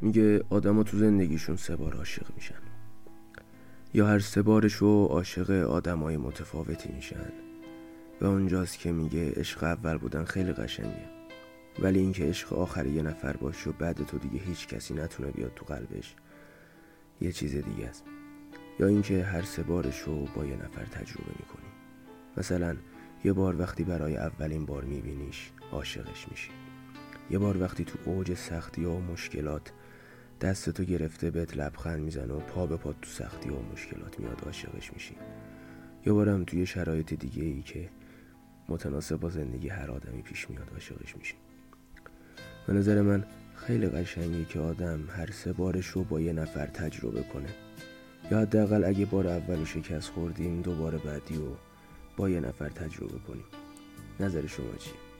میگه آدما تو زندگیشون سه بار عاشق میشن. یا هر سه بارشو عاشق آدمای متفاوتی میشن. و اونجاست که میگه عشق اول بودن خیلی قشنگه. ولی اینکه عشق آخر یه نفر باشه و بعد تو دیگه هیچ کسی نتونه بیاد تو قلبش یه چیز دیگه است. یا اینکه هر سه بارشو با یه نفر تجربه می‌کنی. مثلا یه بار وقتی برای اولین بار میبینیش عاشقش میشی. یه بار وقتی تو اوج سختی و مشکلات دستتو گرفته بهت لبخند می‌زنه و پا به پا تو سختی و مشکلات میاد عاشقش میشی. یه بارم توی شرایط دیگه ای که متناسب با زندگی هر آدمی پیش میاد عاشقش میشی. به نظر من خیلی قشنگی که آدم هر سه بارش رو با یه نفر تجربه کنه. یا حداقل اگه بار اول شکست خوردیم دوباره بعدی و با یه نفر تجربه کنیم. نظر شما چیه؟